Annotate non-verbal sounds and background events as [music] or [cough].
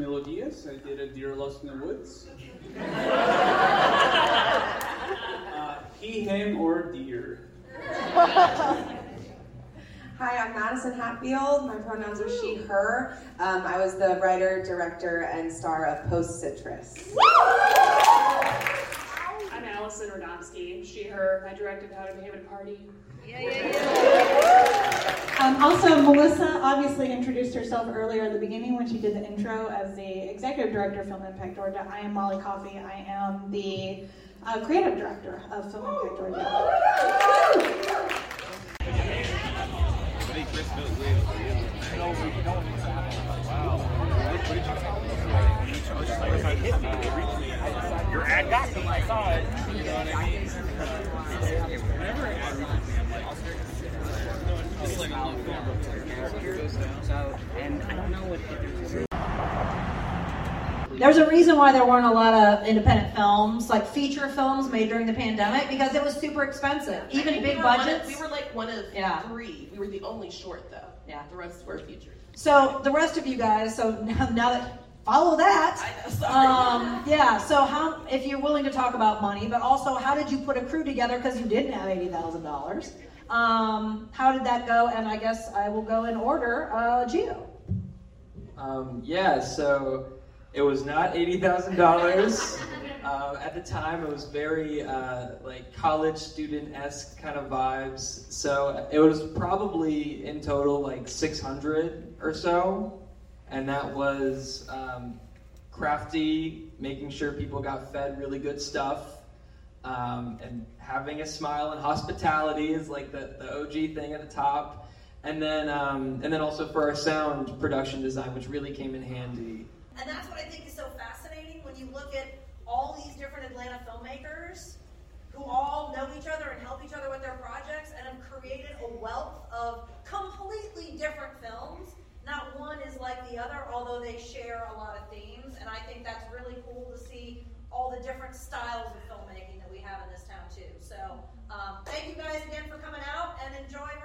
melodious. I did a Deer Lost in the Woods. uh, he, him, or deer. [laughs] Hi, I'm Madison Hatfield. My pronouns are she, her. Um, I was the writer, director, and star of Post Citrus. I'm Allison Radomski, she, her. I directed How to Behave at a Party. Yeah, yeah, yeah. Um, also, Melissa obviously introduced herself earlier in the beginning when she did the intro as the executive director of Film Impact Georgia. I am Molly Coffey. I am the uh, creative director of Film Impact Georgia. There's a reason why there weren't a lot of independent films, like feature films made during the pandemic, because it was super expensive. Even big budgets. we were like one of Yeah. three. We were the only short though. Yeah. The rest were features. So the rest of you guys, so [laughs] now, now that follow that. I know, sorry. Um, [laughs] yeah. So how, if you're willing to talk about money, but also how did you put a crew together because you didn't have eighty thousand dollars? Um, how did that go? And I guess I will go in order. Uh, Gio. Um, yeah, so it was not eighty thousand dollars. Um, at the time, it was very uh, like college student esque kind of vibes. So it was probably in total like six hundred or so, and that was um, crafty, making sure people got fed really good stuff. Um, and having a smile and hospitality is like the, the OG thing at the top. And then, um, and then also for our sound production design, which really came in handy. And that's what I think is so fascinating when you look at all these different Atlanta filmmakers who all know each other and help each other with their projects and have created a wealth of completely different films. Not one is like the other, although they share a lot of themes. And I think that's really cool to see all the different styles of filmmaking that we have in this town, too. So um, thank you guys again for coming out and enjoying.